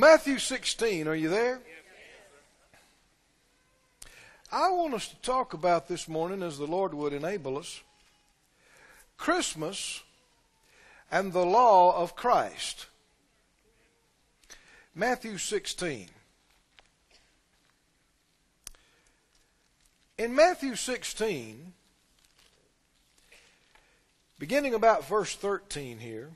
Matthew 16, are you there? I want us to talk about this morning, as the Lord would enable us, Christmas and the law of Christ. Matthew 16. In Matthew 16, beginning about verse 13 here,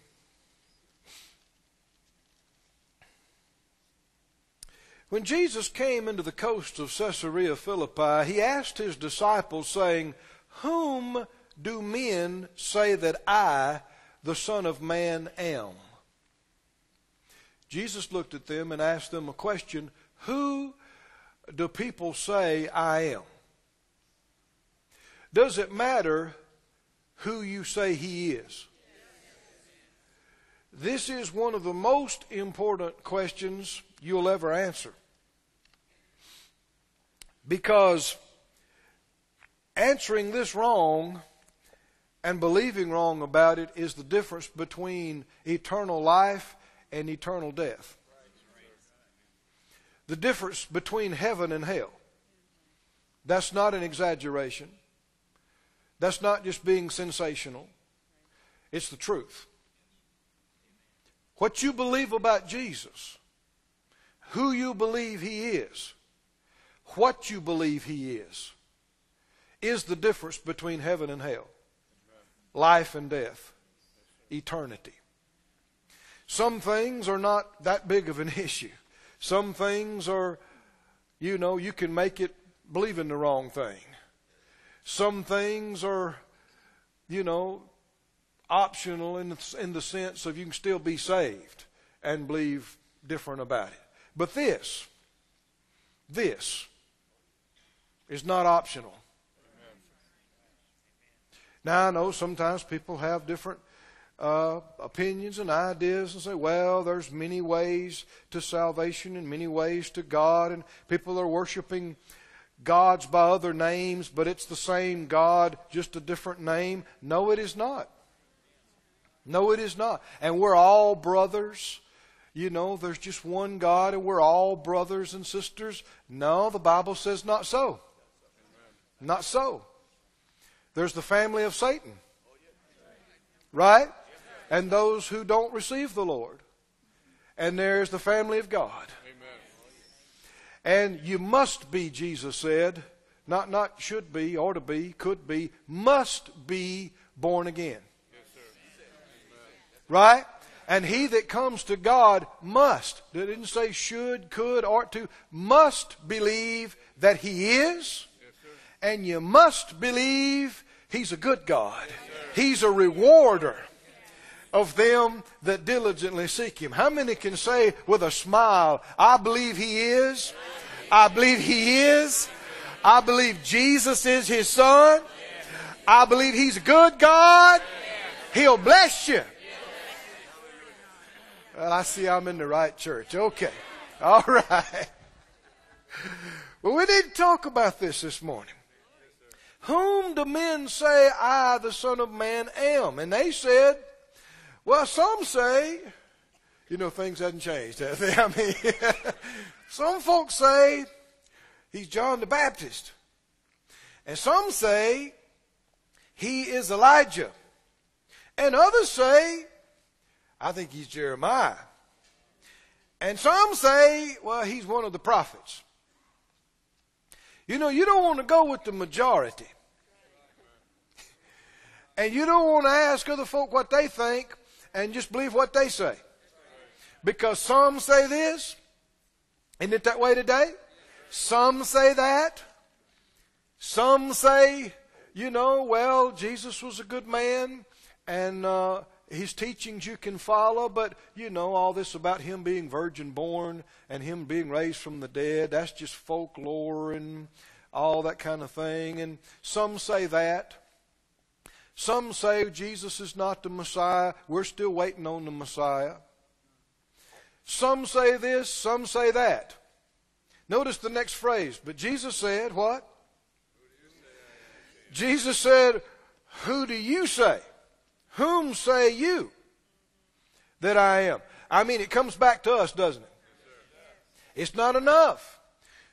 when Jesus came into the coast of Caesarea Philippi, he asked his disciples, saying, Whom do men say that I, the Son of Man, am? Jesus looked at them and asked them a question Who do people say I am? Does it matter who you say he is? This is one of the most important questions you'll ever answer. Because answering this wrong and believing wrong about it is the difference between eternal life and eternal death. The difference between heaven and hell. That's not an exaggeration. That's not just being sensational, it's the truth. What you believe about Jesus, who you believe he is, what you believe he is, is the difference between heaven and hell, life and death, eternity. Some things are not that big of an issue. Some things are, you know, you can make it believing the wrong thing. Some things are, you know, optional in the, in the sense of you can still be saved and believe different about it. But this, this is not optional. Now, I know sometimes people have different uh, opinions and ideas and say, well, there's many ways to salvation and many ways to God, and people are worshiping gods by other names, but it's the same God, just a different name. No, it is not. No, it is not. And we're all brothers. You know, there's just one God and we're all brothers and sisters. No, the Bible says not so. Not so. There's the family of Satan. Right? And those who don't receive the Lord. And there's the family of God. And you must be, Jesus said, not, not should be, ought to be, could be, must be born again. right? And he that comes to God must, it didn't say should, could, ought to, must believe that he is. And you must believe he's a good God. he's a rewarder of them that diligently seek him. How many can say with a smile, I believe he is? I believe he is. I believe Jesus is his son. I believe he's a good God. He'll bless you. Well, I see I'm in the right church. Okay. All right. Well, we need to talk about this this morning. Whom do men say I, the Son of Man, am? And they said, well, some say, you know, things hadn't changed, have they? I mean, some folks say he's John the Baptist. And some say he is Elijah. And others say, I think he's Jeremiah. And some say, well, he's one of the prophets. You know, you don't want to go with the majority. And you don't want to ask other folk what they think and just believe what they say. Because some say this. Isn't it that way today? Some say that. Some say, you know, well, Jesus was a good man and uh, his teachings you can follow, but you know, all this about him being virgin born and him being raised from the dead, that's just folklore and all that kind of thing. And some say that. Some say Jesus is not the Messiah. We're still waiting on the Messiah. Some say this, some say that. Notice the next phrase. But Jesus said, what? Jesus said, Who do you say? Whom say you that I am? I mean, it comes back to us, doesn't it? It's not enough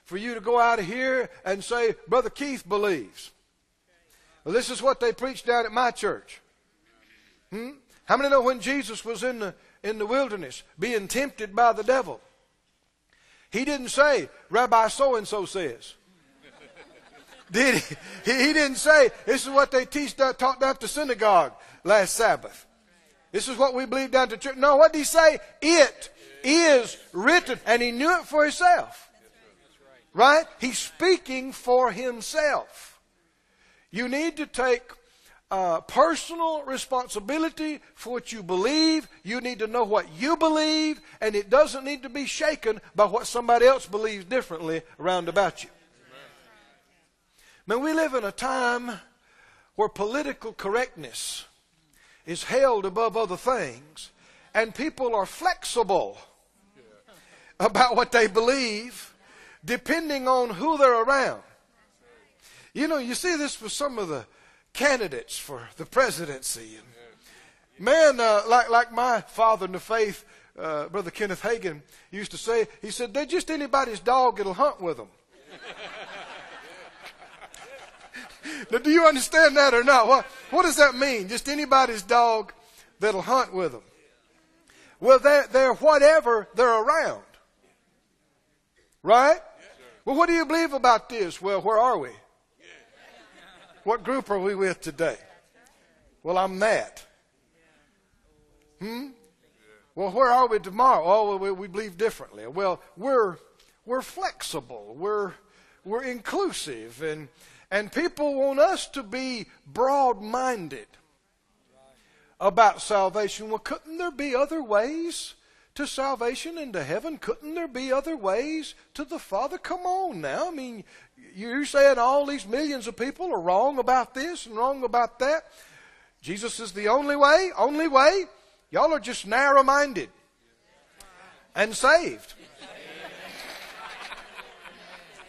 for you to go out of here and say, Brother Keith believes. Well, this is what they preached down at my church. Hmm? How many know when Jesus was in the, in the wilderness being tempted by the devil? He didn't say, Rabbi so and so says. Did he? He didn't say, this is what they teach, taught down at the synagogue last Sabbath. This is what we believe down to church. No, what did he say? It is written. And he knew it for himself. Right? He's speaking for himself. You need to take uh, personal responsibility for what you believe. You need to know what you believe, and it doesn't need to be shaken by what somebody else believes differently around about you. Man, we live in a time where political correctness is held above other things, and people are flexible about what they believe depending on who they're around. You know, you see this for some of the candidates for the presidency. Man, uh, like like my father in the faith, uh, Brother Kenneth Hagin, used to say, he said, they're just anybody's dog that'll hunt with them. now, do you understand that or not? What, what does that mean? Just anybody's dog that'll hunt with them. Well, they're, they're whatever they're around. Right? Well, what do you believe about this? Well, where are we? What group are we with today? Well, I'm that. Hmm? Well, where are we tomorrow? Oh, well, we believe differently. Well, we're we're flexible. We're we're inclusive, and and people want us to be broad-minded about salvation. Well, couldn't there be other ways to salvation and to heaven? Couldn't there be other ways to the Father? Come on now. I mean, you're saying all these millions of people are wrong about this and wrong about that. Jesus is the only way, only way. Y'all are just narrow minded and saved.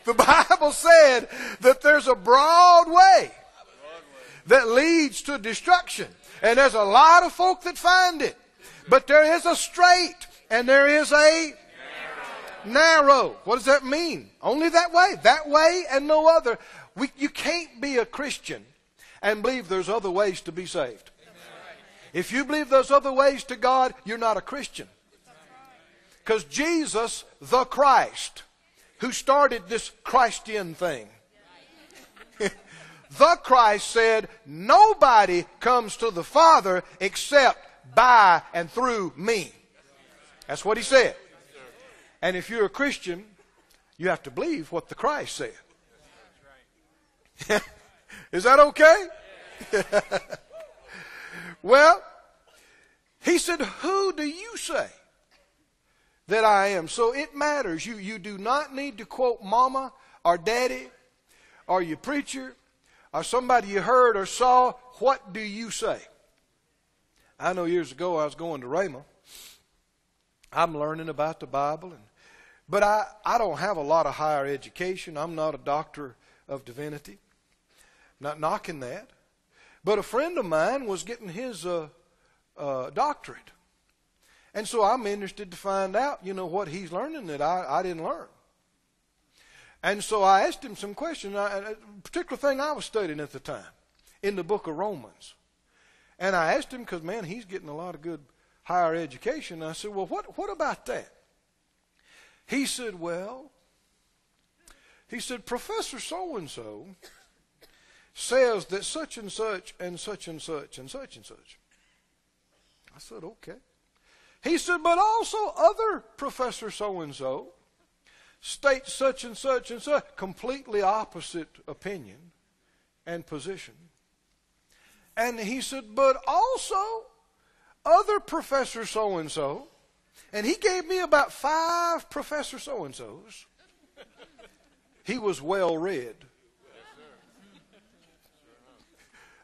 The Bible said that there's a broad way that leads to destruction. And there's a lot of folk that find it. But there is a straight and there is a narrow. What does that mean? Only that way. That way and no other. We, you can't be a Christian and believe there's other ways to be saved. If you believe there's other ways to God, you're not a Christian. Because Jesus, the Christ, who started this Christian thing, the Christ said, Nobody comes to the Father except by and through me. That's what he said. And if you're a Christian, you have to believe what the Christ said. Is that okay? well, he said, Who do you say that I am? So it matters. You, you do not need to quote mama or daddy or your preacher or somebody you heard or saw. What do you say? I know years ago I was going to Rhema. I'm learning about the Bible and but I, I don't have a lot of higher education. I'm not a doctor of divinity. I'm Not knocking that. But a friend of mine was getting his uh, uh, doctorate. And so I'm interested to find out, you know, what he's learning that I, I didn't learn. And so I asked him some questions. A particular thing I was studying at the time in the book of Romans. And I asked him, because, man, he's getting a lot of good higher education. I said, well, what, what about that? He said, Well, he said, Professor so and so says that such and such and such and such and such and such. I said, Okay. He said, But also other Professor so and so state such and such and such, completely opposite opinion and position. And he said, But also other Professor so and so and he gave me about five Professor so and so's. He was well read.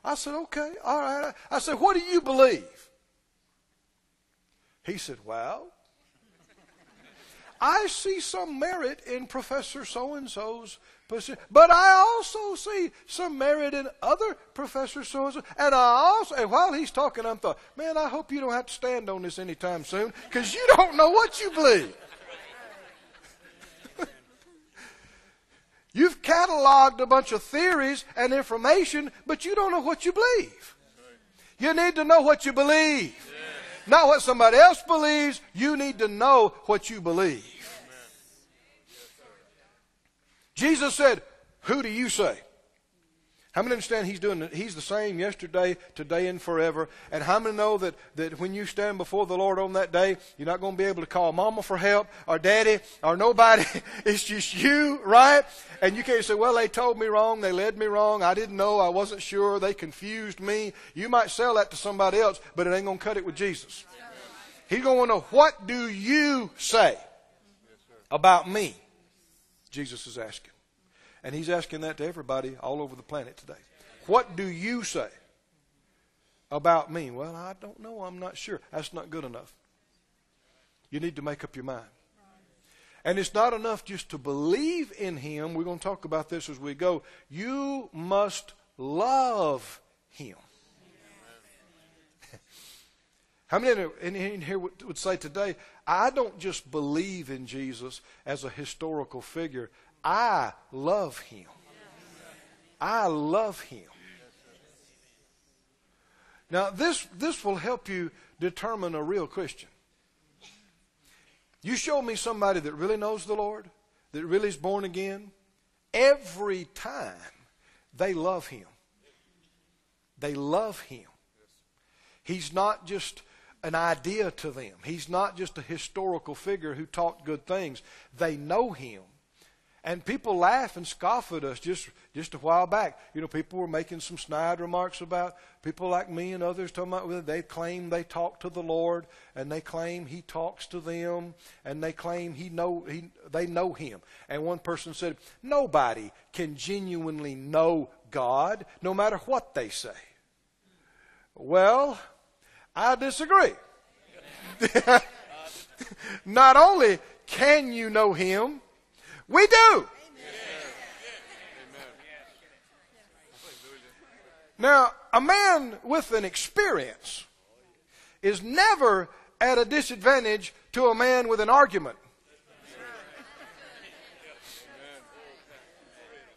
I said, okay, all right. I said, what do you believe? He said, well, I see some merit in Professor so and so's position, but I also see some merit in other Professor so and so. And I also, and while he's talking, I'm thought, man, I hope you don't have to stand on this anytime soon because you don't know what you believe. You've cataloged a bunch of theories and information, but you don't know what you believe. You need to know what you believe. Not what somebody else believes. You need to know what you believe. Jesus said, Who do you say? How many understand he's doing it? He's the same yesterday, today, and forever? And how many know that, that when you stand before the Lord on that day, you're not going to be able to call mama for help or daddy or nobody. it's just you, right? And you can't say, well, they told me wrong. They led me wrong. I didn't know. I wasn't sure. They confused me. You might sell that to somebody else, but it ain't going to cut it with Jesus. He's going to know, what do you say about me? Jesus is asking. And he's asking that to everybody all over the planet today. What do you say about me? Well, I don't know. I'm not sure. That's not good enough. You need to make up your mind. And it's not enough just to believe in him. We're going to talk about this as we go. You must love him. How many in here would say today, I don't just believe in Jesus as a historical figure, I love him. I love him. Now, this, this will help you determine a real Christian. You show me somebody that really knows the Lord, that really is born again, every time they love him. They love him. He's not just an idea to them. He's not just a historical figure who taught good things. They know him. And people laugh and scoff at us just, just a while back. You know, people were making some snide remarks about people like me and others talking about they claim they talk to the Lord and they claim He talks to them and they claim He know he, they know Him. And one person said, nobody can genuinely know God no matter what they say. Well, I disagree. Not only can you know Him, we do. Now, a man with an experience is never at a disadvantage to a man with an argument.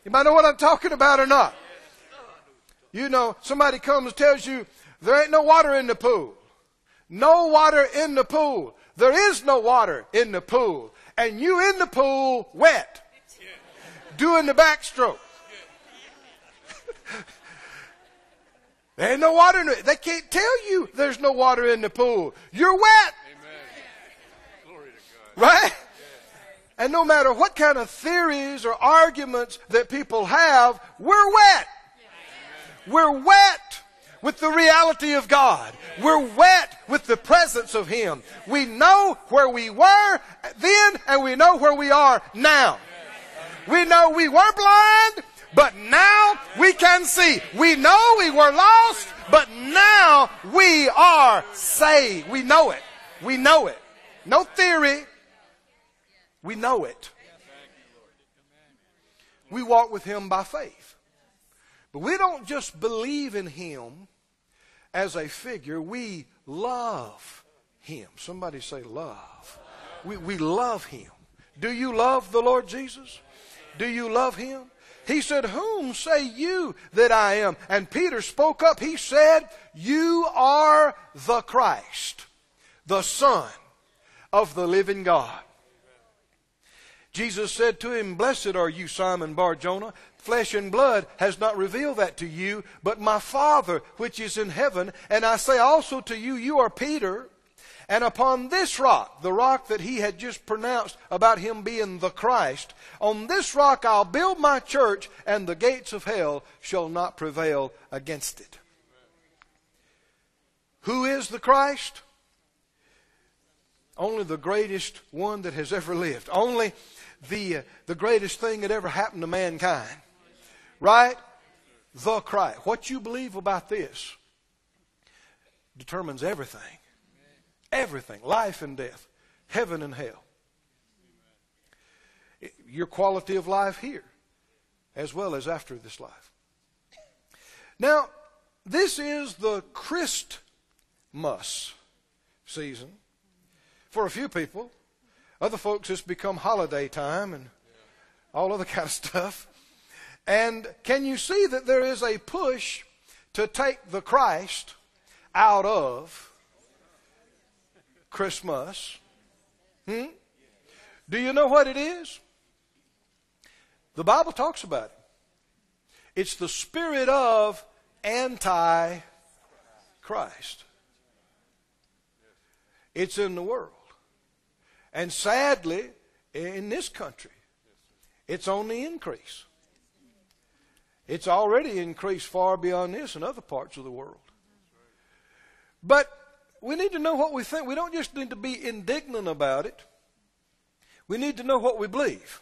You might know what I'm talking about or not. You know, somebody comes tells you there ain't no water in the pool. No water in the pool. There is no water in the pool and you in the pool wet, doing the backstroke. there ain't no water in it. They can't tell you there's no water in the pool. You're wet. Right? And no matter what kind of theories or arguments that people have, we're wet. We're wet with the reality of God. We're wet with the presence of Him. We know where we were then and we know where we are now. We know we were blind, but now we can see. We know we were lost, but now we are saved. We know it. We know it. No theory. We know it. We walk with Him by faith. But we don't just believe in Him as a figure, we love him. Somebody say love. We, we love him. Do you love the Lord Jesus? Do you love him? He said, Whom say you that I am? And Peter spoke up. He said, You are the Christ, the Son of the living God. Jesus said to him, Blessed are you, Simon Bar Jonah, Flesh and blood has not revealed that to you, but my Father which is in heaven. And I say also to you, you are Peter, and upon this rock, the rock that he had just pronounced about him being the Christ, on this rock I'll build my church, and the gates of hell shall not prevail against it. Who is the Christ? Only the greatest one that has ever lived. Only the, the greatest thing that ever happened to mankind. Right? The Christ. What you believe about this determines everything. Everything. Life and death. Heaven and hell. Your quality of life here, as well as after this life. Now, this is the Christmas season. For a few people, other folks, it's become holiday time and all other kind of stuff. And can you see that there is a push to take the Christ out of Christmas? Hmm? Do you know what it is? The Bible talks about it. It's the spirit of anti Christ. It's in the world. And sadly, in this country, it's on the increase. It's already increased far beyond this in other parts of the world. But we need to know what we think. We don't just need to be indignant about it. We need to know what we believe.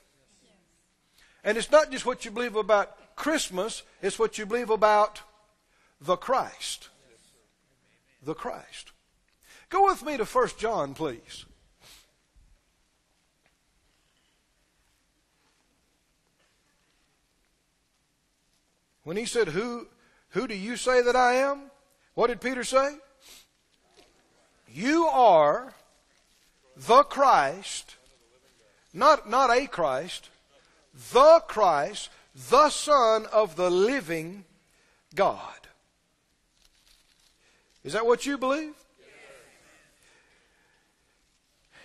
And it's not just what you believe about Christmas, it's what you believe about the Christ. The Christ. Go with me to 1 John, please. When he said, Who, who do you say that I am? What did Peter say? You are the Christ, not, not a Christ, the Christ, the Son of the living God. Is that what you believe?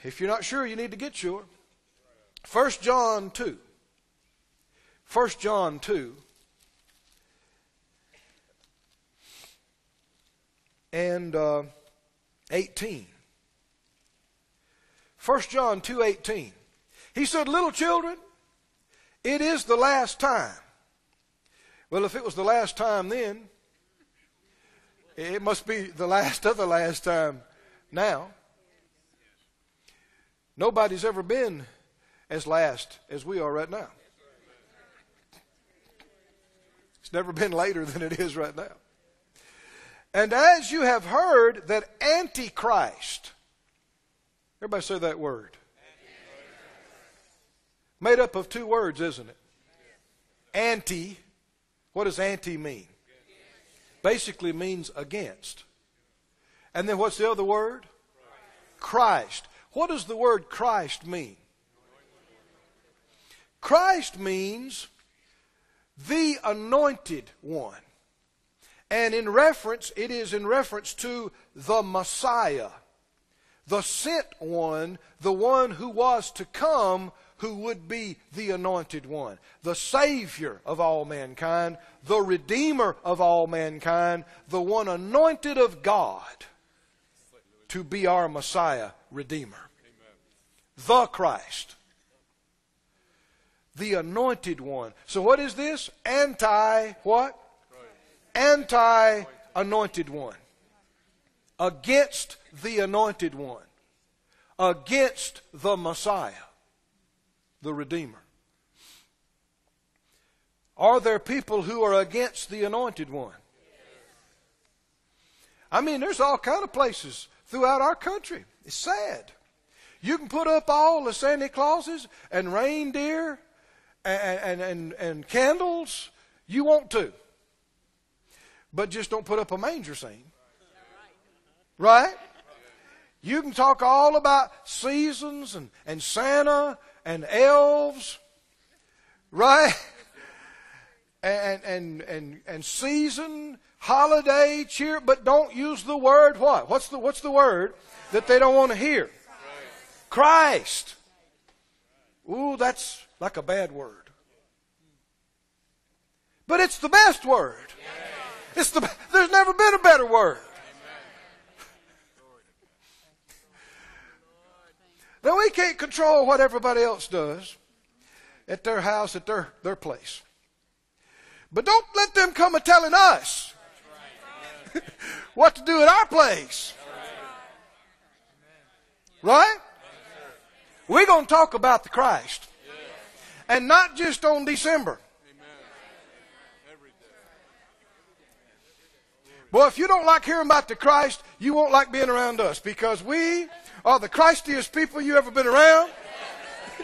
If you're not sure, you need to get sure. 1 John 2. 1 John 2. And uh, 18. 1 John 2 18. He said, Little children, it is the last time. Well, if it was the last time then, it must be the last of the last time now. Nobody's ever been as last as we are right now. It's never been later than it is right now. And as you have heard that Antichrist, everybody say that word. Made up of two words, isn't it? Anti. What does anti mean? Basically means against. And then what's the other word? Christ. What does the word Christ mean? Christ means the anointed one. And in reference, it is in reference to the Messiah, the sent one, the one who was to come who would be the anointed one, the Savior of all mankind, the Redeemer of all mankind, the one anointed of God to be our Messiah, Redeemer. The Christ. The anointed one. So what is this? Anti what? Anti anointed one. Against the anointed one. Against the Messiah the Redeemer? Are there people who are against the anointed one? I mean, there's all kind of places throughout our country. It's sad. You can put up all the Santa Clauses and reindeer and, and, and, and candles you want to. But just don't put up a manger scene. Right? You can talk all about seasons and, and Santa and elves, right? And, and, and, and season, holiday, cheer, but don't use the word what? What's the, what's the word that they don't want to hear? Christ. Ooh, that's like a bad word. But it's the best word. It's the, there's never been a better word. Now we can't control what everybody else does at their house, at their, their place. But don't let them come a telling us what to do at our place. Right? We're going to talk about the Christ. And not just on December. Well, if you don't like hearing about the Christ, you won't like being around us because we are the Christiest people you ever been around.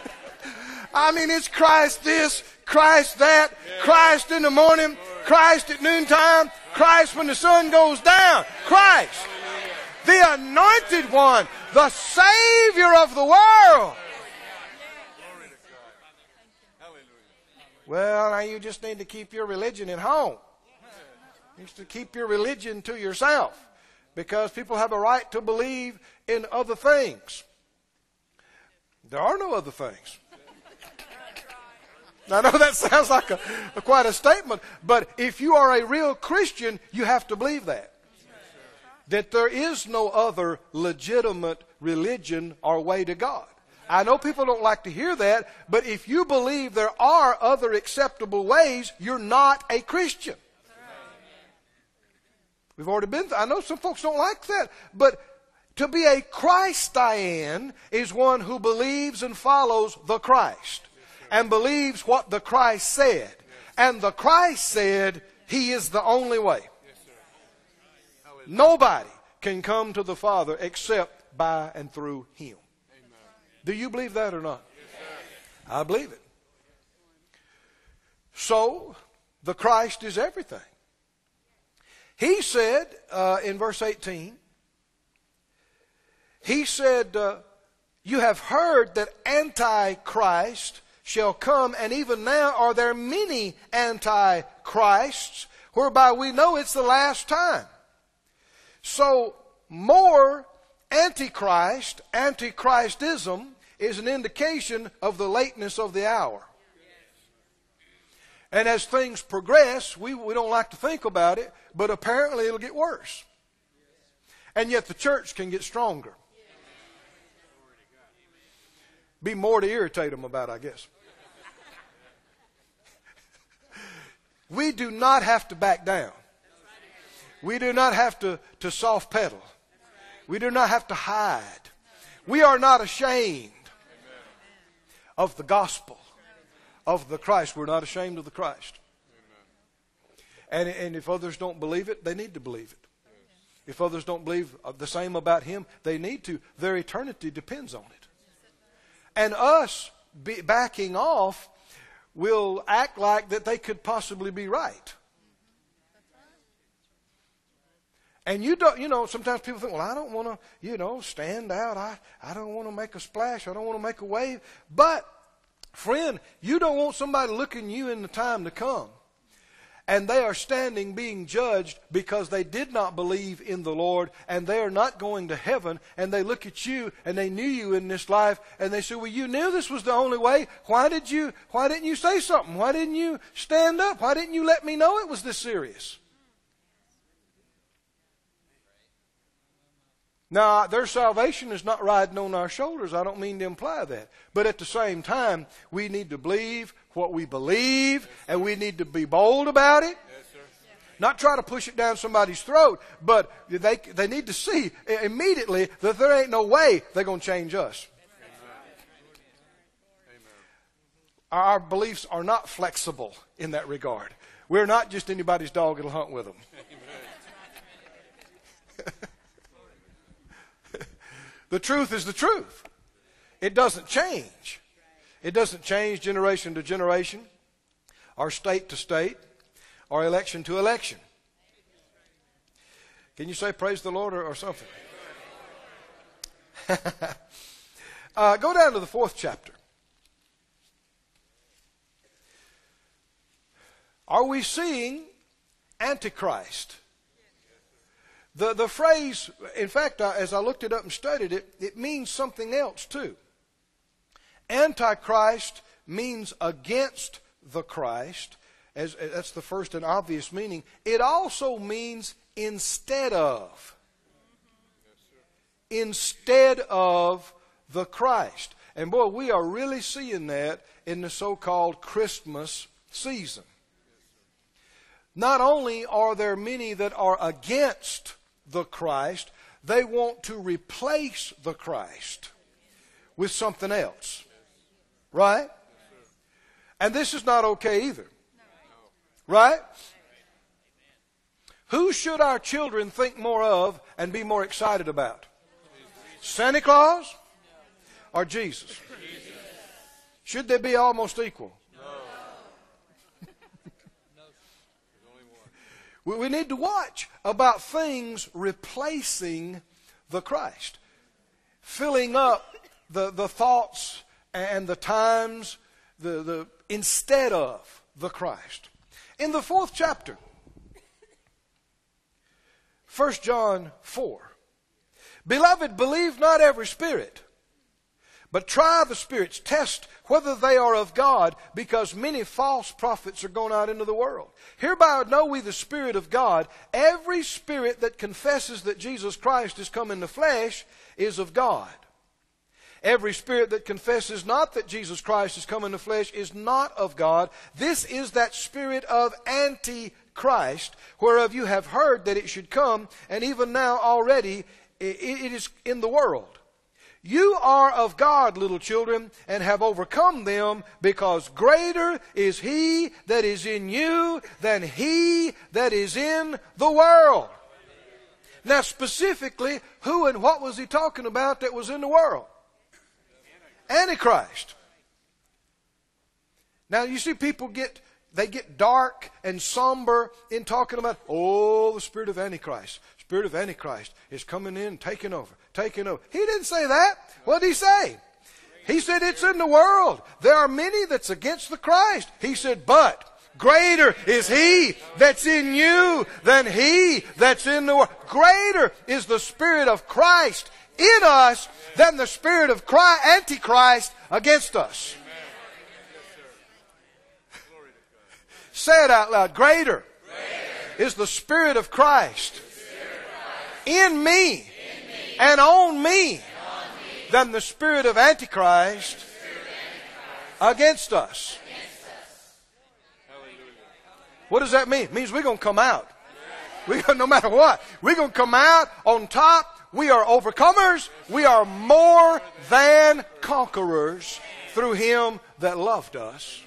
I mean, it's Christ this, Christ that, Christ in the morning, Christ at noontime, Christ when the sun goes down. Christ. The anointed one, the Savior of the world. Well, now you just need to keep your religion at home. Need to keep your religion to yourself because people have a right to believe in other things. There are no other things. I know that sounds like a, a, quite a statement, but if you are a real Christian, you have to believe that. That there is no other legitimate religion or way to God. I know people don't like to hear that, but if you believe there are other acceptable ways, you're not a Christian. We've already been, th- I know some folks don't like that, but to be a Christian is one who believes and follows the Christ and believes what the Christ said. And the Christ said he is the only way. Nobody can come to the Father except by and through him. Do you believe that or not? I believe it. So, the Christ is everything. He said uh, in verse 18, he said, uh, You have heard that Antichrist shall come, and even now are there many Antichrists, whereby we know it's the last time. So, more Antichrist, Antichristism, is an indication of the lateness of the hour. And as things progress, we, we don't like to think about it, but apparently it'll get worse. And yet the church can get stronger. Be more to irritate them about, I guess. we do not have to back down. We do not have to, to soft pedal. We do not have to hide. We are not ashamed of the gospel of the Christ. We're not ashamed of the Christ. And, and if others don't believe it, they need to believe it. If others don't believe the same about Him, they need to. Their eternity depends on it. And us backing off will act like that they could possibly be right. And you don't, you know, sometimes people think, well, I don't want to, you know, stand out. I, I don't want to make a splash. I don't want to make a wave. But, friend, you don't want somebody looking you in the time to come. And they are standing being judged because they did not believe in the Lord and they are not going to heaven. And they look at you and they knew you in this life and they say, well, you knew this was the only way. Why did you, why didn't you say something? Why didn't you stand up? Why didn't you let me know it was this serious? Now, their salvation is not riding on our shoulders. I don't mean to imply that. But at the same time, we need to believe what we believe, and we need to be bold about it. not try to push it down somebody's throat, but they, they need to see immediately that there ain't no way they're going to change us. Our beliefs are not flexible in that regard. We're not just anybody's dog that'll hunt with them. The truth is the truth. It doesn't change. It doesn't change generation to generation, or state to state, or election to election. Can you say praise the Lord or, or something? uh, go down to the fourth chapter. Are we seeing Antichrist? The, the phrase, in fact, uh, as I looked it up and studied it, it means something else too. Antichrist means against the Christ. As, that's the first and obvious meaning. It also means instead of. Instead of the Christ. And boy, we are really seeing that in the so called Christmas season. Not only are there many that are against the Christ. They want to replace the Christ with something else. Right? And this is not okay either. Right? Who should our children think more of and be more excited about? Santa Claus or Jesus? Should they be almost equal? We need to watch about things replacing the Christ, filling up the, the thoughts and the times the, the, instead of the Christ. In the fourth chapter, 1 John 4. Beloved, believe not every spirit, but try the spirits, test whether they are of God, because many false prophets are gone out into the world. Hereby know we the Spirit of God. Every spirit that confesses that Jesus Christ is come in the flesh is of God. Every spirit that confesses not that Jesus Christ is come in the flesh is not of God. This is that spirit of Antichrist, whereof you have heard that it should come, and even now already it is in the world. You are of God, little children, and have overcome them, because greater is He that is in you than He that is in the world. Now, specifically, who and what was He talking about that was in the world? Antichrist. Now you see people get they get dark and somber in talking about oh the spirit of Antichrist. Spirit of Antichrist is coming in, taking over, taking over. He didn't say that. What did he say? He said it's in the world. There are many that's against the Christ. He said, but Greater is He that's in you than He that's in the world. Greater is the Spirit of Christ in us than the spirit of Christ, Antichrist against us. Say it out loud. Greater, Greater. is the Spirit of Christ, Spirit of Christ. In me and on me, than the Spirit of Antichrist, against us. What does that mean? It means we're going to come out. We no matter what, we're going to come out on top we are overcomers. We are more than conquerors through Him that loved us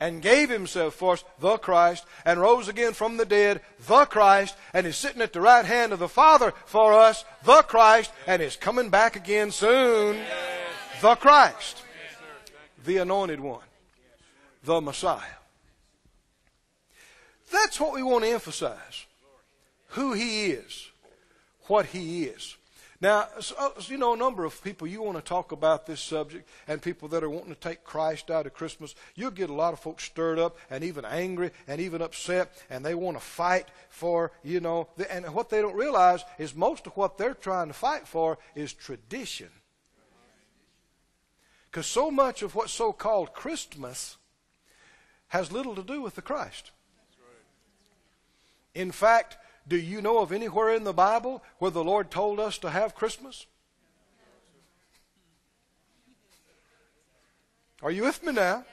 and gave Himself for us, the Christ, and rose again from the dead, the Christ, and is sitting at the right hand of the Father for us, the Christ, and is coming back again soon, the Christ, the Anointed One, the Messiah. That's what we want to emphasize. Who He is. What He is. Now, so, oh, you know, a number of people, you want to talk about this subject, and people that are wanting to take Christ out of Christmas, you'll get a lot of folks stirred up and even angry and even upset, and they want to fight for, you know, the, and what they don't realize is most of what they're trying to fight for is tradition. Because so much of what's so called Christmas has little to do with the Christ. In fact, do you know of anywhere in the Bible where the Lord told us to have Christmas? Are you with me now?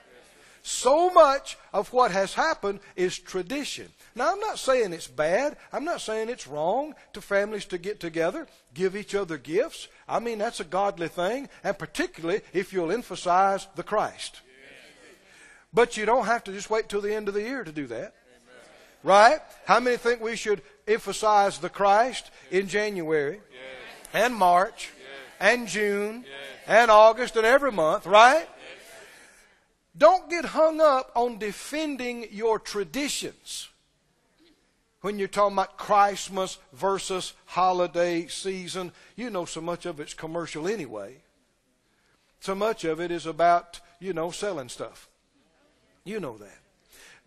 So much of what has happened is tradition. Now, I'm not saying it's bad. I'm not saying it's wrong to families to get together, give each other gifts. I mean, that's a godly thing, and particularly if you'll emphasize the Christ. But you don't have to just wait till the end of the year to do that. Right? How many think we should emphasize the Christ in January yes. and March yes. and June yes. and August and every month, right? Don't get hung up on defending your traditions when you're talking about Christmas versus holiday season. You know, so much of it's commercial anyway. So much of it is about, you know, selling stuff. You know that.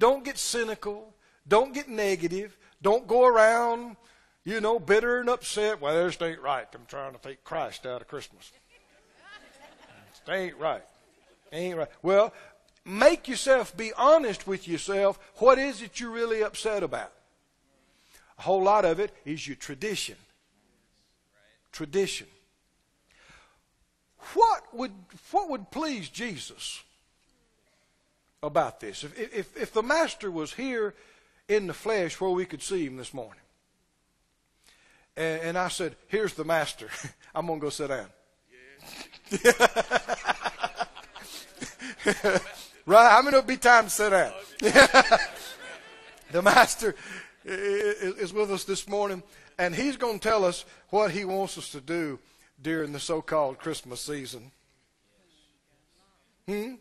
Don't get cynical. Don't get negative. Don't go around, you know, bitter and upset. Well, this ain't right. I'm trying to take Christ out of Christmas. It ain't right. Ain't right. Well, make yourself be honest with yourself. What is it you're really upset about? A whole lot of it is your tradition. Tradition. What would what would please Jesus about this? If if, if the master was here in the flesh where we could see him this morning. And, and I said, Here's the master. I'm going to go sit down. right? How many will be time to sit down? the master is with us this morning, and he's going to tell us what he wants us to do during the so called Christmas season. Hmm?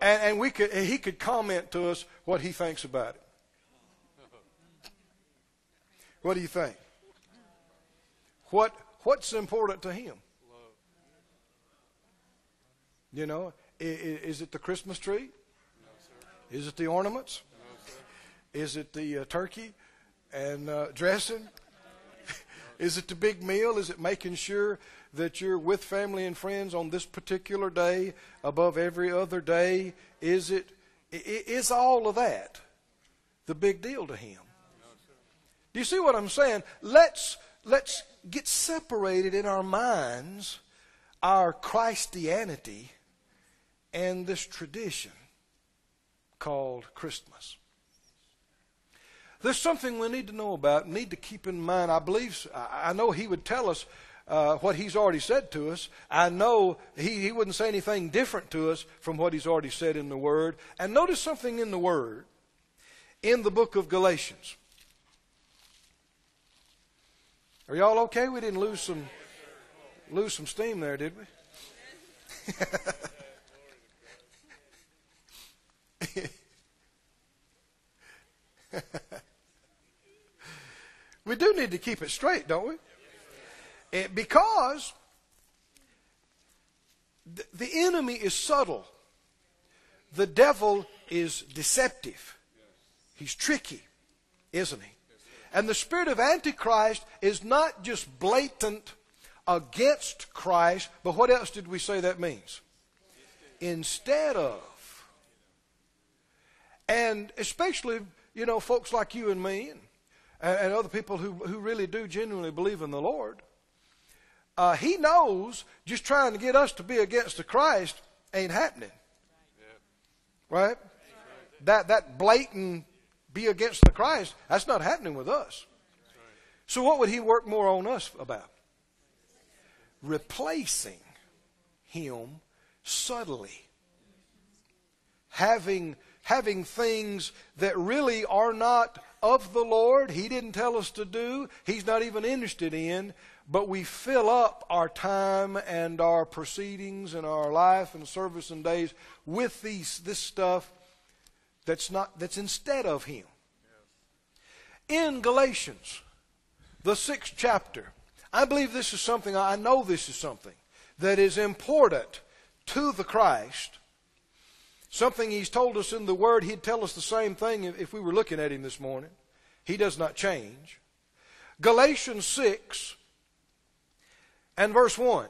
And, and we could, he could comment to us what he thinks about it. What do you think? What what's important to him? You know, is, is it the Christmas tree? Is it the ornaments? Is it the uh, turkey and uh, dressing? Is it the big meal? Is it making sure that you're with family and friends on this particular day above every other day? Is it is all of that the big deal to him? Do you see what I'm saying? Let's let's get separated in our minds our Christianity and this tradition called Christmas. There's something we need to know about, need to keep in mind. I believe, I know he would tell us uh, what he's already said to us. I know he, he wouldn't say anything different to us from what he's already said in the Word. And notice something in the Word in the book of Galatians. Are y'all okay? We didn't lose some lose some steam there, did we? we do need to keep it straight, don't we? It, because the, the enemy is subtle. The devil is deceptive. He's tricky, isn't he? And the spirit of Antichrist is not just blatant against Christ, but what else did we say that means? Instead of. And especially, you know, folks like you and me and, and other people who, who really do genuinely believe in the Lord, uh, he knows just trying to get us to be against the Christ ain't happening. Right? That, that blatant be against the Christ, that's not happening with us. So what would he work more on us about? replacing him subtly. Having, having things that really are not of the Lord, He didn't tell us to do, He's not even interested in, but we fill up our time and our proceedings and our life and service and days with these, this stuff that's, not, that's instead of Him. In Galatians, the sixth chapter, I believe this is something, I know this is something that is important to the Christ. Something He's told us in the Word, He'd tell us the same thing if we were looking at Him this morning. He does not change. Galatians 6 and verse 1.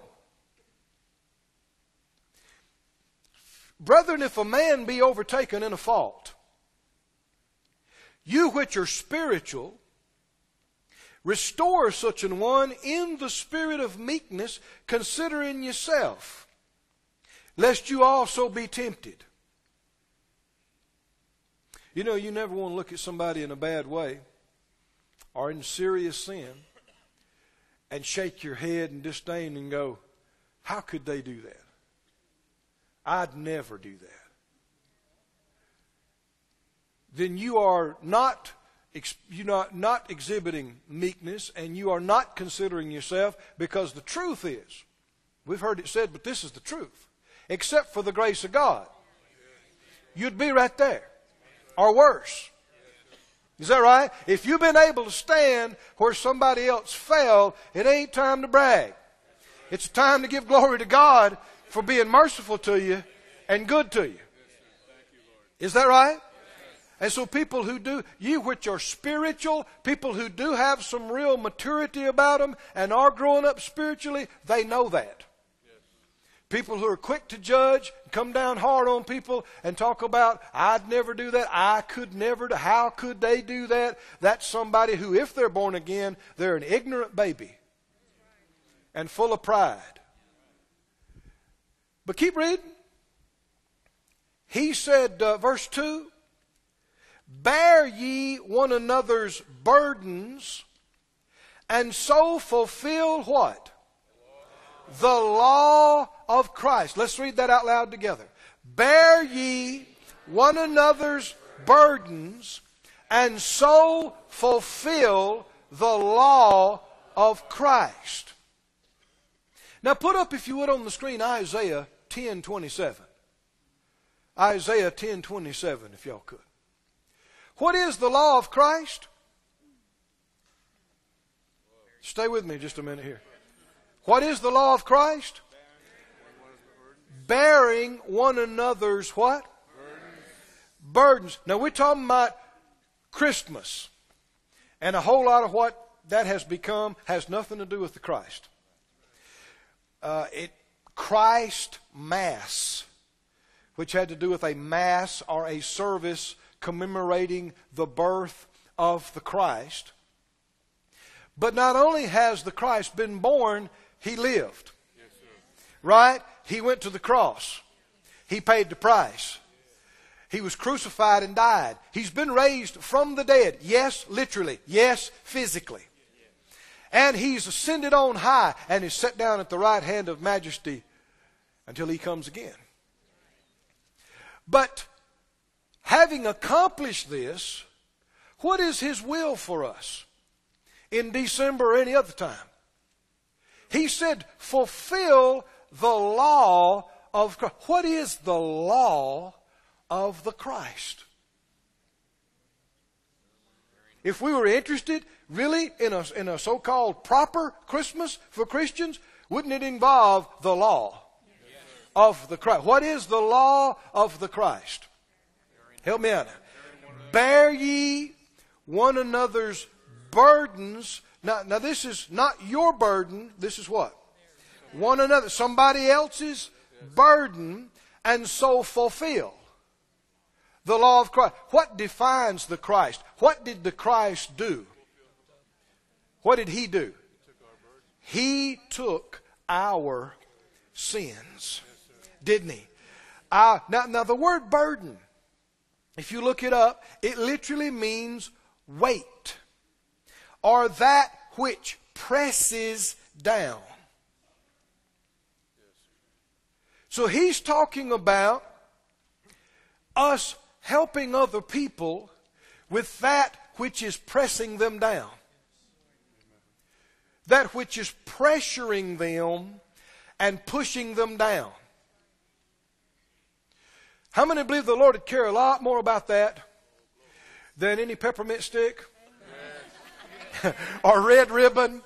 Brethren, if a man be overtaken in a fault, you which are spiritual, Restore such an one in the spirit of meekness, considering yourself, lest you also be tempted. You know, you never want to look at somebody in a bad way or in serious sin and shake your head in disdain and go, How could they do that? I'd never do that. Then you are not you're not, not exhibiting meekness and you are not considering yourself because the truth is, we've heard it said, but this is the truth. Except for the grace of God, you'd be right there or worse. Is that right? If you've been able to stand where somebody else fell, it ain't time to brag. It's time to give glory to God for being merciful to you and good to you. Is that right? And so people who do, you which are spiritual, people who do have some real maturity about them and are growing up spiritually, they know that. People who are quick to judge, come down hard on people and talk about, I'd never do that, I could never, how could they do that? That's somebody who, if they're born again, they're an ignorant baby and full of pride. But keep reading. He said, uh, verse 2 Bear ye one another's burdens, and so fulfill what? The law of Christ. Let's read that out loud together. Bear ye one another's burdens, and so fulfill the law of Christ. Now put up, if you would, on the screen Isaiah 10:27. Isaiah 10:27, if y'all could. What is the law of Christ? Stay with me just a minute here. What is the law of Christ? Bearing one another's what? burdens. Now we're talking about Christmas. And a whole lot of what that has become has nothing to do with the Christ. Uh, it Christ Mass, which had to do with a mass or a service commemorating the birth of the Christ. But not only has the Christ been born, he lived. Yes, right? He went to the cross. He paid the price. He was crucified and died. He's been raised from the dead. Yes, literally. Yes, physically. And he's ascended on high and is set down at the right hand of majesty until he comes again. But having accomplished this, what is his will for us in December or any other time? He said, fulfill the law of Christ. What is the law of the Christ? If we were interested really in a, in a so called proper Christmas for Christians, wouldn't it involve the law of the Christ? What is the law of the Christ? Help me out. Bear ye one another's burdens. Now, now this is not your burden. This is what? One another. Somebody else's burden and so fulfill the law of Christ. What defines the Christ? What did the Christ do? What did he do? He took our sins, didn't he? Uh, now, now, the word burden, if you look it up, it literally means weight or that which presses down. So he's talking about us helping other people with that which is pressing them down. That which is pressuring them and pushing them down. How many believe the Lord would care a lot more about that than any peppermint stick? or red ribbon?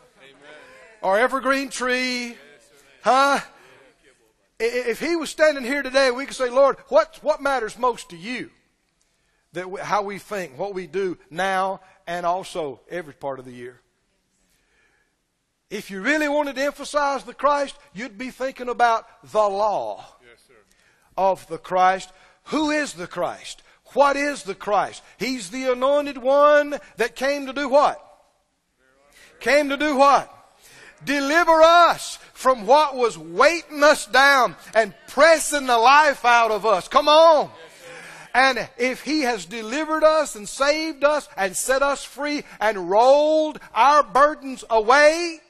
Or evergreen tree? Huh? If he was standing here today, we could say, Lord, what, what matters most to you? That we, how we think, what we do now, and also every part of the year. If you really wanted to emphasize the Christ, you'd be thinking about the law yes, of the Christ. Who is the Christ? What is the Christ? He's the anointed one that came to do what? Came to do what? Deliver us from what was weighting us down and pressing the life out of us. Come on. And if He has delivered us and saved us and set us free and rolled our burdens away,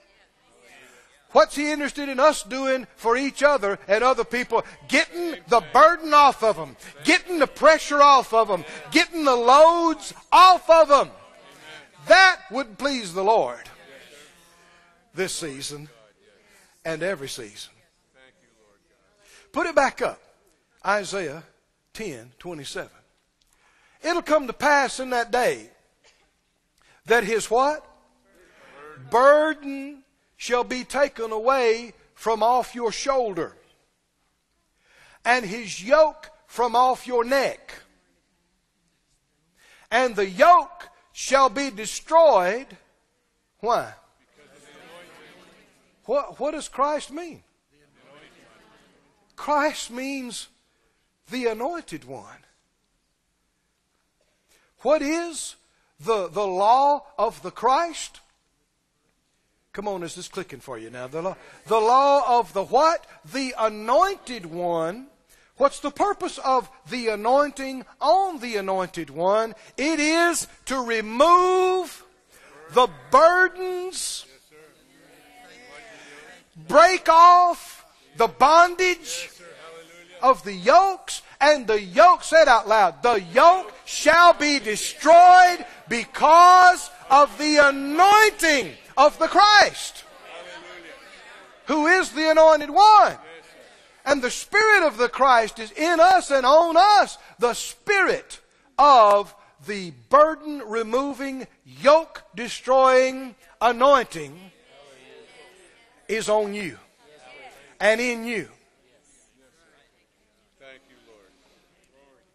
what's He interested in us doing for each other and other people? Getting the burden off of them, getting the pressure off of them, getting the loads off of them. That would please the Lord this season and every season. Put it back up. Isaiah 10 27. It'll come to pass in that day that his what? Burden shall be taken away from off your shoulder, and his yoke from off your neck. And the yoke shall be destroyed. Why? What, what does Christ mean? Christ means the anointed one. What is the, the law of the Christ? Come on, is this clicking for you now? The law, the law of the what? The anointed one. What's the purpose of the anointing on the anointed one? It is to remove the burdens break off the bondage of the yokes. And the yoke, said out loud, the yoke shall be destroyed because of the anointing of the Christ, who is the anointed one. And the Spirit of the Christ is in us and on us, the Spirit of the burden removing, yoke destroying anointing is on you and in you.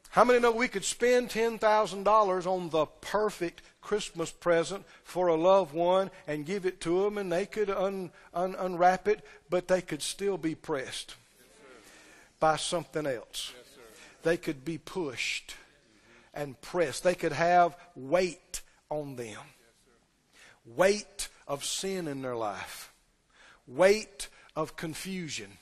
How many know we could spend $10,000 on the perfect Christmas present for a loved one and give it to them and they could un, un, unwrap it, but they could still be pressed by something else. they could be pushed and pressed. They could have weight on them. weight of sin in their life. Weight of confusion.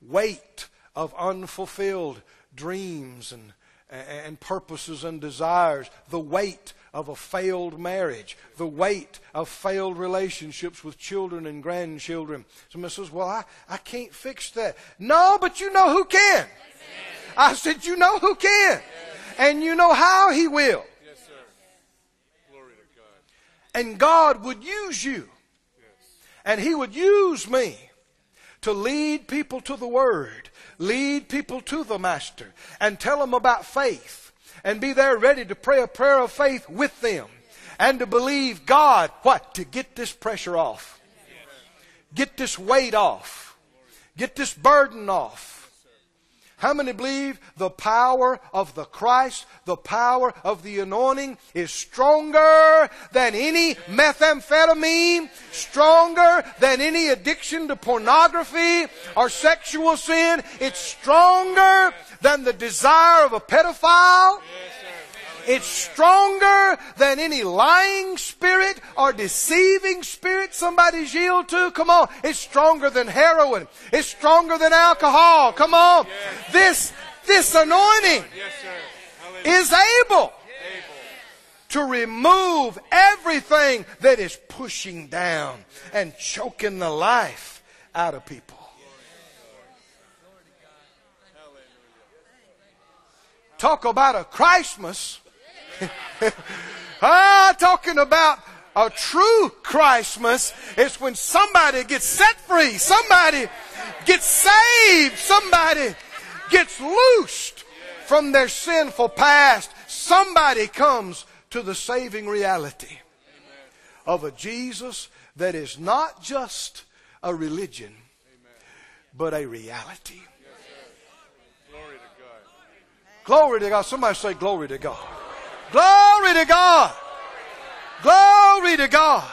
weight of unfulfilled dreams and, and purposes and desires. The weight of a failed marriage, the weight of failed relationships with children and grandchildren. Somebody says, Well, I, I can't fix that. No, but you know who can. I said, You know who can. And you know how he will. Yes, sir. Glory to God. And God would use you. And he would use me to lead people to the Word, lead people to the Master, and tell them about faith and be there ready to pray a prayer of faith with them and to believe God, what? To get this pressure off. Get this weight off. Get this burden off. How many believe the power of the Christ, the power of the anointing is stronger than any methamphetamine, stronger than any addiction to pornography or sexual sin? It's stronger than the desire of a pedophile. It's stronger than any lying spirit or deceiving spirit somebody's yield to. Come on. It's stronger than heroin. It's stronger than alcohol. Come on. This, this anointing is able to remove everything that is pushing down and choking the life out of people. Talk about a Christmas. ah, talking about a true Christmas is when somebody gets set free, somebody gets saved, somebody gets loosed from their sinful past, somebody comes to the saving reality of a Jesus that is not just a religion, but a reality. Glory to God. Somebody say, Glory to God. Glory to God. Glory to God.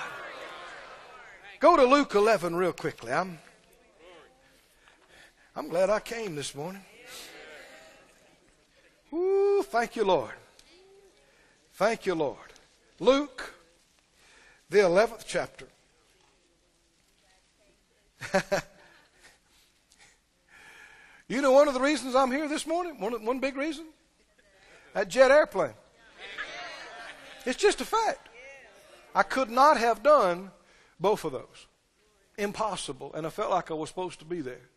Go to Luke 11 real quickly. I'm, I'm glad I came this morning. Ooh, thank you, Lord. Thank you, Lord. Luke, the 11th chapter. You know one of the reasons I'm here this morning? One, one big reason? That jet airplane. It's just a fact. I could not have done both of those. Impossible. And I felt like I was supposed to be there.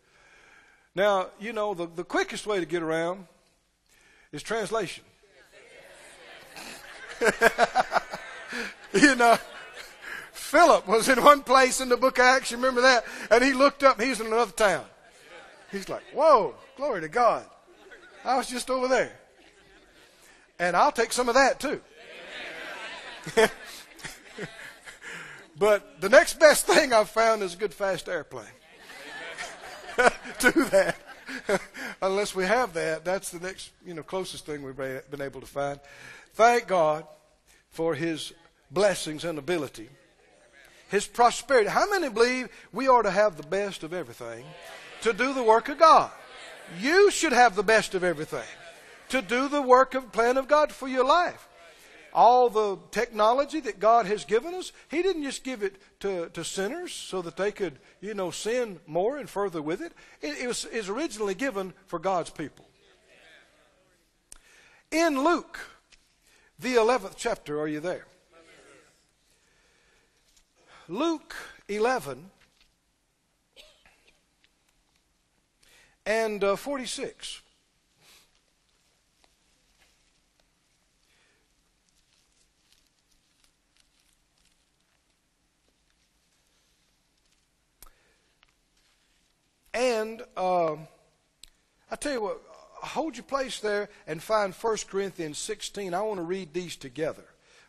Now, you know, the, the quickest way to get around is translation. you know, Philip was in one place in the book of Acts, you remember that? And he looked up, he's in another town. He's like, whoa, glory to God. I was just over there. And I'll take some of that too. but the next best thing I've found is a good fast airplane. to that. Unless we have that, that's the next, you know, closest thing we've been able to find. Thank God for his blessings and ability. His prosperity. How many believe we ought to have the best of everything? to do the work of God. You should have the best of everything to do the work of plan of God for your life. All the technology that God has given us, He didn't just give it to, to sinners so that they could, you know, sin more and further with it. It, it was is originally given for God's people. In Luke, the 11th chapter, are you there? Luke 11 and uh, 46. And uh, I tell you what, hold your place there and find 1 Corinthians 16. I want to read these together.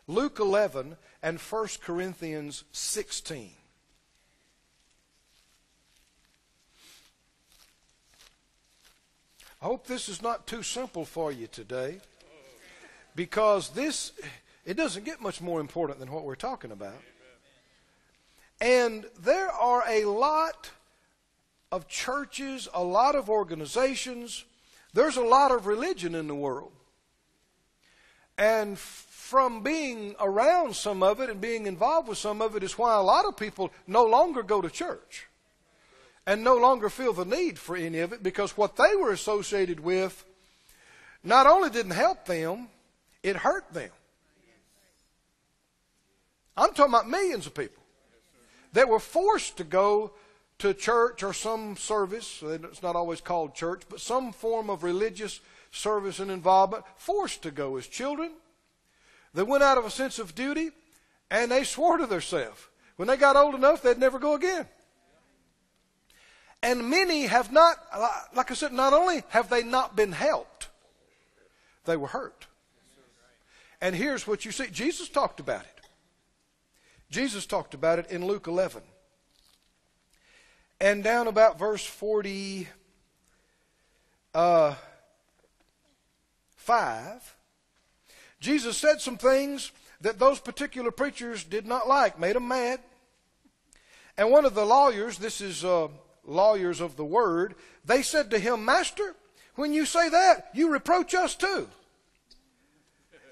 Luke 11 and 1 Corinthians 16. I hope this is not too simple for you today because this it doesn't get much more important than what we're talking about. And there are a lot of churches, a lot of organizations, there's a lot of religion in the world. And from being around some of it and being involved with some of it is why a lot of people no longer go to church and no longer feel the need for any of it because what they were associated with not only didn't help them, it hurt them. I'm talking about millions of people that were forced to go to church or some service. It's not always called church, but some form of religious service and involvement, forced to go as children. They went out of a sense of duty and they swore to themselves. When they got old enough, they'd never go again. And many have not, like I said, not only have they not been helped, they were hurt. And here's what you see Jesus talked about it. Jesus talked about it in Luke 11. And down about verse 45, uh, Jesus said some things that those particular preachers did not like, made them mad. And one of the lawyers, this is uh, lawyers of the word, they said to him, Master, when you say that, you reproach us too.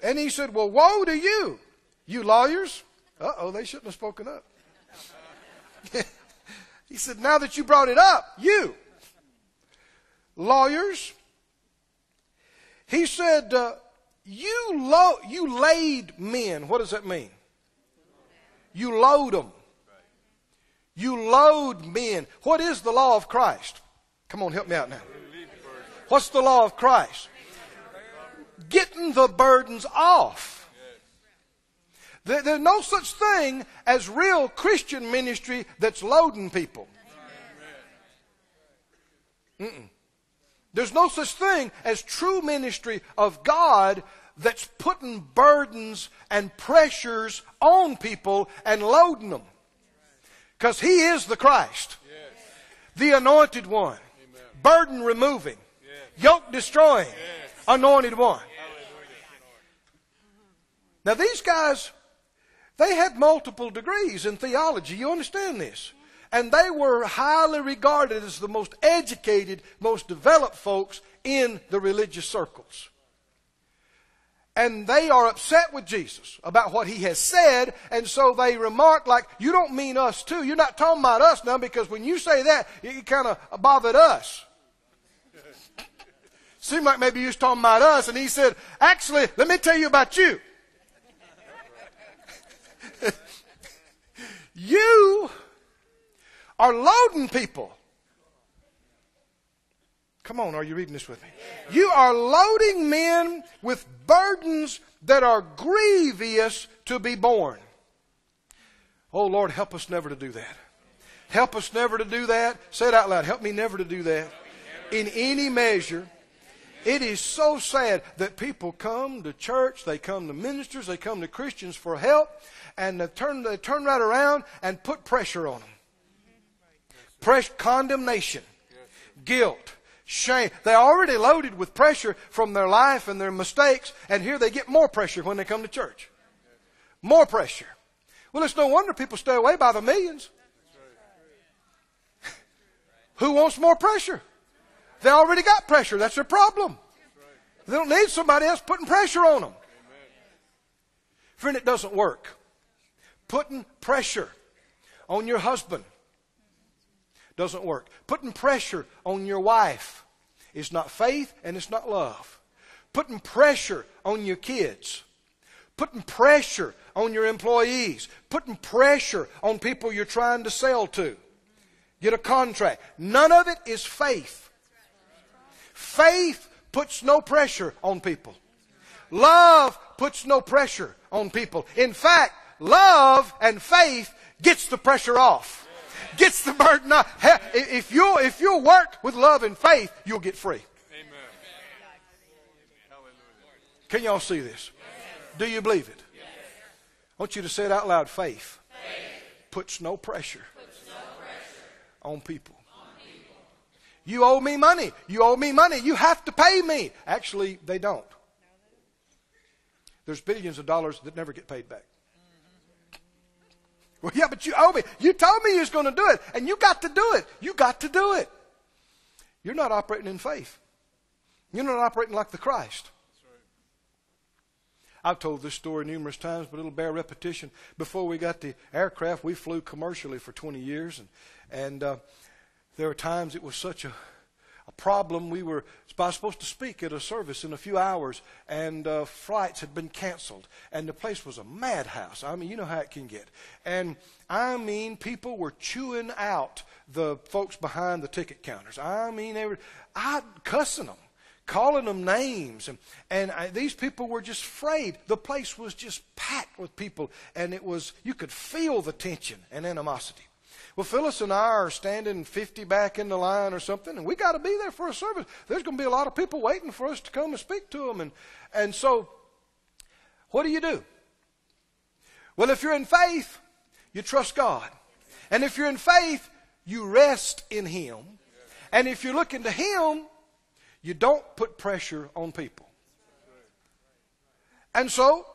And he said, Well, woe to you, you lawyers. Uh oh, they shouldn't have spoken up. he said, Now that you brought it up, you, lawyers, he said, uh, you, lo- you laid men. What does that mean? You load them. You load men. What is the law of Christ? Come on, help me out now. What's the law of Christ? Getting the burdens off. There's no such thing as real Christian ministry that's loading people. Mm-mm. There's no such thing as true ministry of God that's putting burdens and pressures on people and loading them. Because He is the Christ, yes. the anointed one, Amen. burden removing, yes. yoke destroying, yes. anointed one. Now, these guys, they had multiple degrees in theology. You understand this? And they were highly regarded as the most educated, most developed folks in the religious circles. And they are upset with Jesus about what he has said, and so they remark like, you don't mean us too. You're not talking about us now because when you say that, you kind of bothered us. Seemed like maybe you was talking about us, and he said, actually, let me tell you about you. You are loading people. Come on, are you reading this with me? You are loading men with burdens that are grievous to be borne. Oh Lord, help us never to do that. Help us never to do that. Say it out loud. Help me never to do that. In any measure. It is so sad that people come to church, they come to ministers, they come to Christians for help, and they turn, they turn right around and put pressure on them. Press, condemnation, guilt, shame. They're already loaded with pressure from their life and their mistakes, and here they get more pressure when they come to church. More pressure. Well, it's no wonder people stay away by the millions. Who wants more pressure? They already got pressure. That's their problem. They don't need somebody else putting pressure on them. Friend, it doesn't work. Putting pressure on your husband, doesn't work. Putting pressure on your wife is not faith and it's not love. Putting pressure on your kids. Putting pressure on your employees. Putting pressure on people you're trying to sell to. Get a contract. None of it is faith. Faith puts no pressure on people. Love puts no pressure on people. In fact, love and faith gets the pressure off gets the burden off. If you if you work with love and faith, you'll get free. Amen. Can y'all see this? Do you believe it? I want you to say it out loud. Faith, puts no pressure, on, people. You owe me money. You owe me money. You have to pay me. Actually, they don't. There's billions of dollars that never get paid back. Well, yeah, but you owe me. You told me you was going to do it, and you got to do it. You got to do it. You're not operating in faith. You're not operating like the Christ. I've told this story numerous times, but it'll bear repetition. Before we got the aircraft, we flew commercially for 20 years, and and uh, there were times it was such a a problem. We were supposed to speak at a service in a few hours, and uh, flights had been canceled, and the place was a madhouse. I mean, you know how it can get. And I mean, people were chewing out the folks behind the ticket counters. I mean, they were I cussing them calling them names. And, and I, these people were just afraid. The place was just packed with people, and it was, you could feel the tension and animosity. Well, Phyllis and I are standing 50 back in the line or something, and we got to be there for a service. There's going to be a lot of people waiting for us to come and speak to them. And, and so, what do you do? Well, if you're in faith, you trust God. And if you're in faith, you rest in Him. And if you're looking to Him, you don't put pressure on people. And so,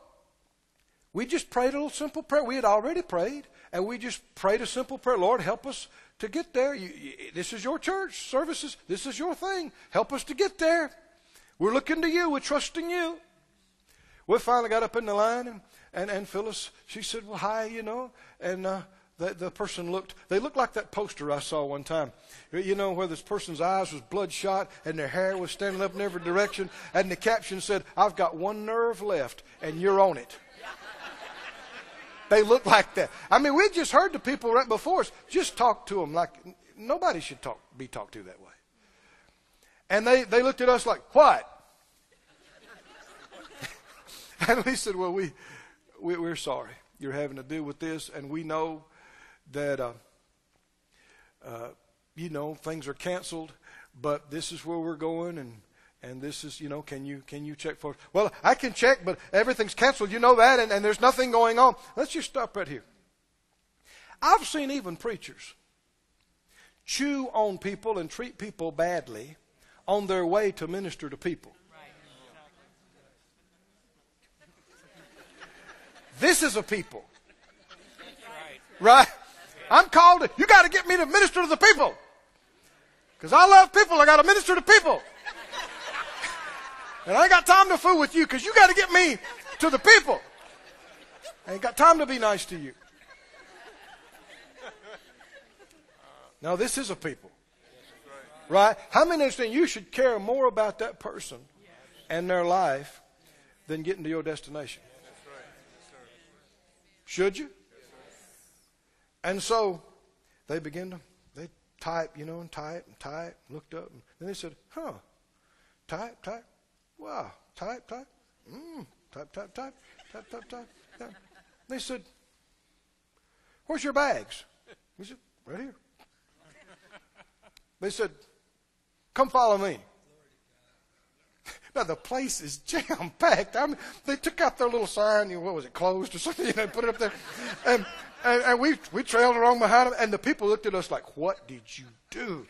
we just prayed a little simple prayer. We had already prayed, and we just prayed a simple prayer. Lord, help us to get there. You, you, this is your church services. This is your thing. Help us to get there. We're looking to you. We're trusting you. We finally got up in the line, and, and, and Phyllis, she said, Well, hi, you know. And uh, the, the person looked, they looked like that poster I saw one time. You know, where this person's eyes was bloodshot and their hair was standing up in every direction. And the caption said, I've got one nerve left and you're on it. They look like that. I mean, we just heard the people right before us just talk to them like nobody should talk, be talked to that way. And they, they looked at us like, what? and we said, well, we, we, we're sorry you're having to deal with this, and we know that, uh, uh, you know, things are canceled, but this is where we're going, and and this is, you know, can you can you check for? Well, I can check, but everything's canceled. You know that, and, and there's nothing going on. Let's just stop right here. I've seen even preachers chew on people and treat people badly on their way to minister to people. This is a people. Right? I'm called you got to get me to minister to the people. Because I love people, I got to minister to people. And I ain't got time to fool with you because you got to get me to the people. I ain't got time to be nice to you. Now, this is a people. Right? How many understand you should care more about that person and their life than getting to your destination? Should you? And so they begin to they type, you know, and type and type, looked up, and then they said, huh, type, type, wow, type, type, mm, type, type, type, type, type, type. type. They said, where's your bags? He said, right here. They said, come follow me. Now the place is jam packed. I mean, they took out their little sign. You know, what was it, closed or something? You know, put it up there, and and, and we we trailed along behind them. And the people looked at us like, "What did you do?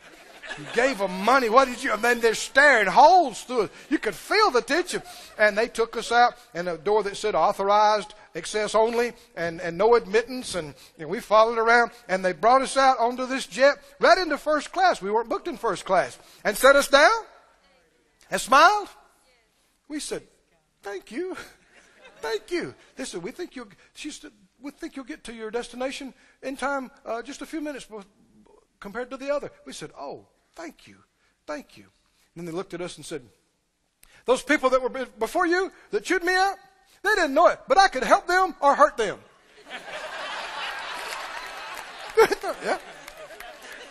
You gave them money. What did you?" And then they're staring holes through it. You could feel the tension. And they took us out, and a door that said "Authorized access only" and and no admittance. And, we followed around, and they brought us out onto this jet right into first class. We weren't booked in first class, and set us down, and smiled. We said, Thank you. Thank you. They said, We think you'll, she said, we think you'll get to your destination in time, uh, just a few minutes compared to the other. We said, Oh, thank you. Thank you. And then they looked at us and said, Those people that were before you that chewed me out, they didn't know it, but I could help them or hurt them. yeah.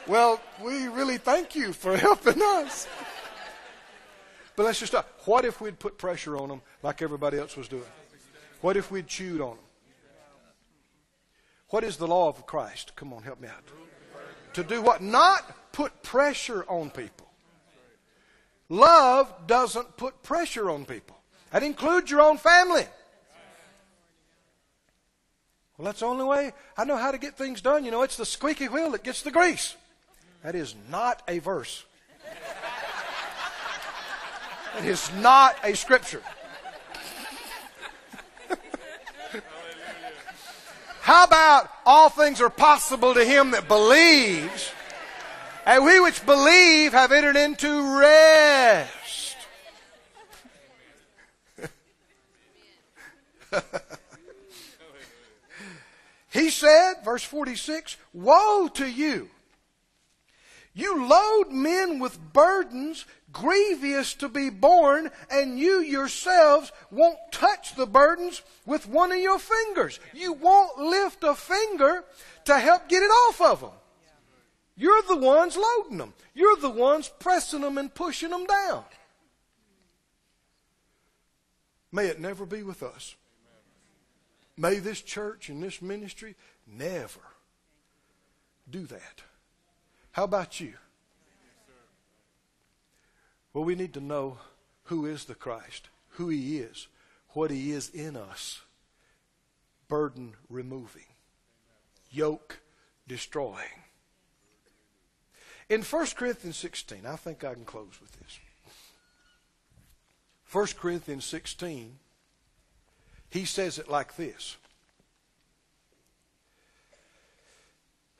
Well, we really thank you for helping us. But let's just stop. What if we'd put pressure on them like everybody else was doing? What if we'd chewed on them? What is the law of Christ? Come on, help me out. To do what? Not put pressure on people. Love doesn't put pressure on people. That includes your own family. Well, that's the only way I know how to get things done. You know, it's the squeaky wheel that gets the grease. That is not a verse. It is not a scripture. How about all things are possible to him that believes? And we which believe have entered into rest. he said, verse 46, Woe to you! You load men with burdens grievous to be borne, and you yourselves won't touch the burdens with one of your fingers. You won't lift a finger to help get it off of them. You're the ones loading them. You're the ones pressing them and pushing them down. May it never be with us. May this church and this ministry never do that. How about you? Well, we need to know who is the Christ, who he is, what he is in us. Burden removing, yoke destroying. In 1 Corinthians 16, I think I can close with this. 1 Corinthians 16, he says it like this.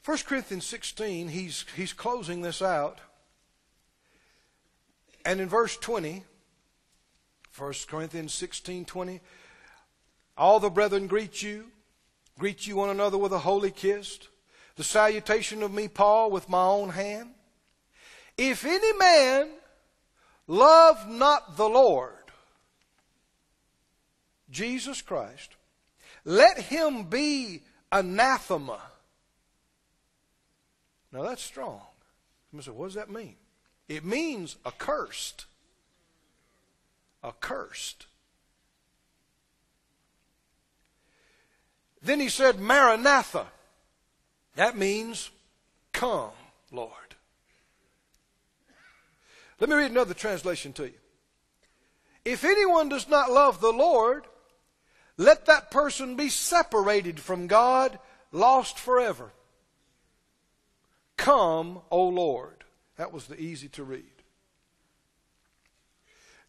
1 Corinthians 16, he's, he's closing this out. And in verse 20, 1 Corinthians 16 20, all the brethren greet you, greet you one another with a holy kiss. The salutation of me, Paul, with my own hand. If any man love not the Lord, Jesus Christ, let him be anathema. Now that's strong. Somebody said, what does that mean? It means accursed. Accursed. Then he said, Maranatha. That means, come, Lord. Let me read another translation to you. If anyone does not love the Lord, let that person be separated from God, lost forever. Come, O Lord. That was the easy to read.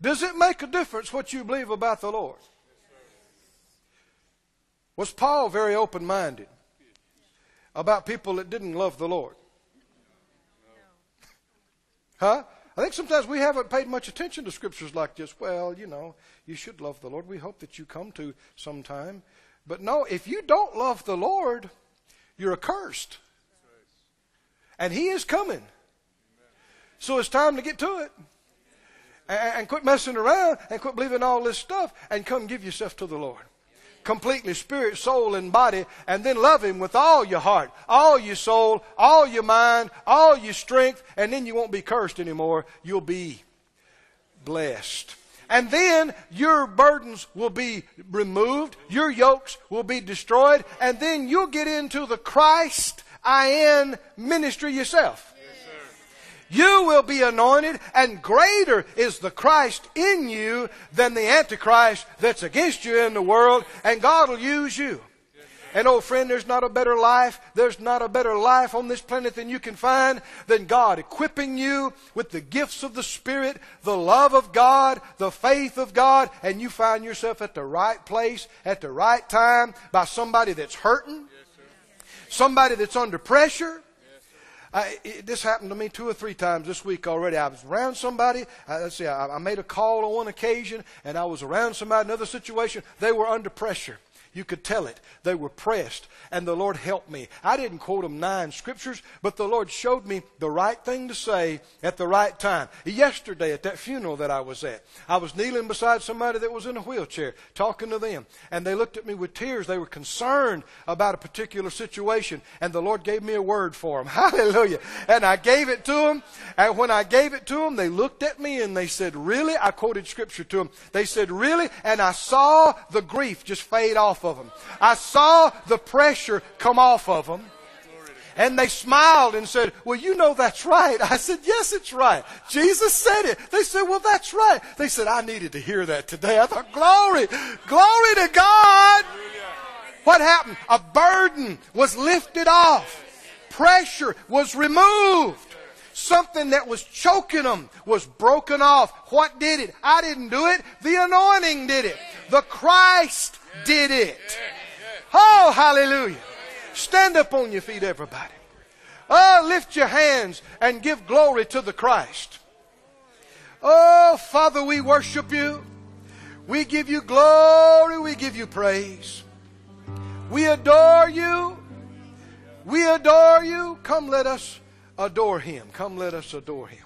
Does it make a difference what you believe about the Lord? Was Paul very open minded about people that didn't love the Lord? Huh? I think sometimes we haven't paid much attention to scriptures like this. Well, you know, you should love the Lord. We hope that you come to sometime. But no, if you don't love the Lord, you're accursed. And He is coming. So it's time to get to it. And, and quit messing around and quit believing all this stuff and come give yourself to the Lord. Completely, spirit, soul, and body, and then love Him with all your heart, all your soul, all your mind, all your strength, and then you won't be cursed anymore. You'll be blessed. And then your burdens will be removed, your yokes will be destroyed, and then you'll get into the Christ I am ministry yourself you will be anointed, and greater is the Christ in you than the Antichrist that's against you in the world, and God will use you. And old friend, there's not a better life, there's not a better life on this planet than you can find than God equipping you with the gifts of the Spirit, the love of God, the faith of God, and you find yourself at the right place at the right time by somebody that's hurting, somebody that's under pressure, I, it, this happened to me two or three times this week already. I was around somebody. Uh, let's see, I, I made a call on one occasion, and I was around somebody, another situation. They were under pressure. You could tell it. They were pressed, and the Lord helped me. I didn't quote them nine scriptures, but the Lord showed me the right thing to say at the right time. Yesterday, at that funeral that I was at, I was kneeling beside somebody that was in a wheelchair, talking to them, and they looked at me with tears. They were concerned about a particular situation, and the Lord gave me a word for them. Hallelujah. And I gave it to them, and when I gave it to them, they looked at me and they said, Really? I quoted scripture to them. They said, Really? And I saw the grief just fade of them. I saw the pressure come off of them. And they smiled and said, Well, you know that's right. I said, Yes, it's right. Jesus said it. They said, Well, that's right. They said, I needed to hear that today. I thought, Glory, glory to God. What happened? A burden was lifted off, pressure was removed. Something that was choking them was broken off. What did it? I didn't do it. The anointing did it. The Christ did it. Oh, hallelujah. Stand up on your feet, everybody. Oh, lift your hands and give glory to the Christ. Oh, Father, we worship you. We give you glory. We give you praise. We adore you. We adore you. Come let us adore him. Come let us adore him.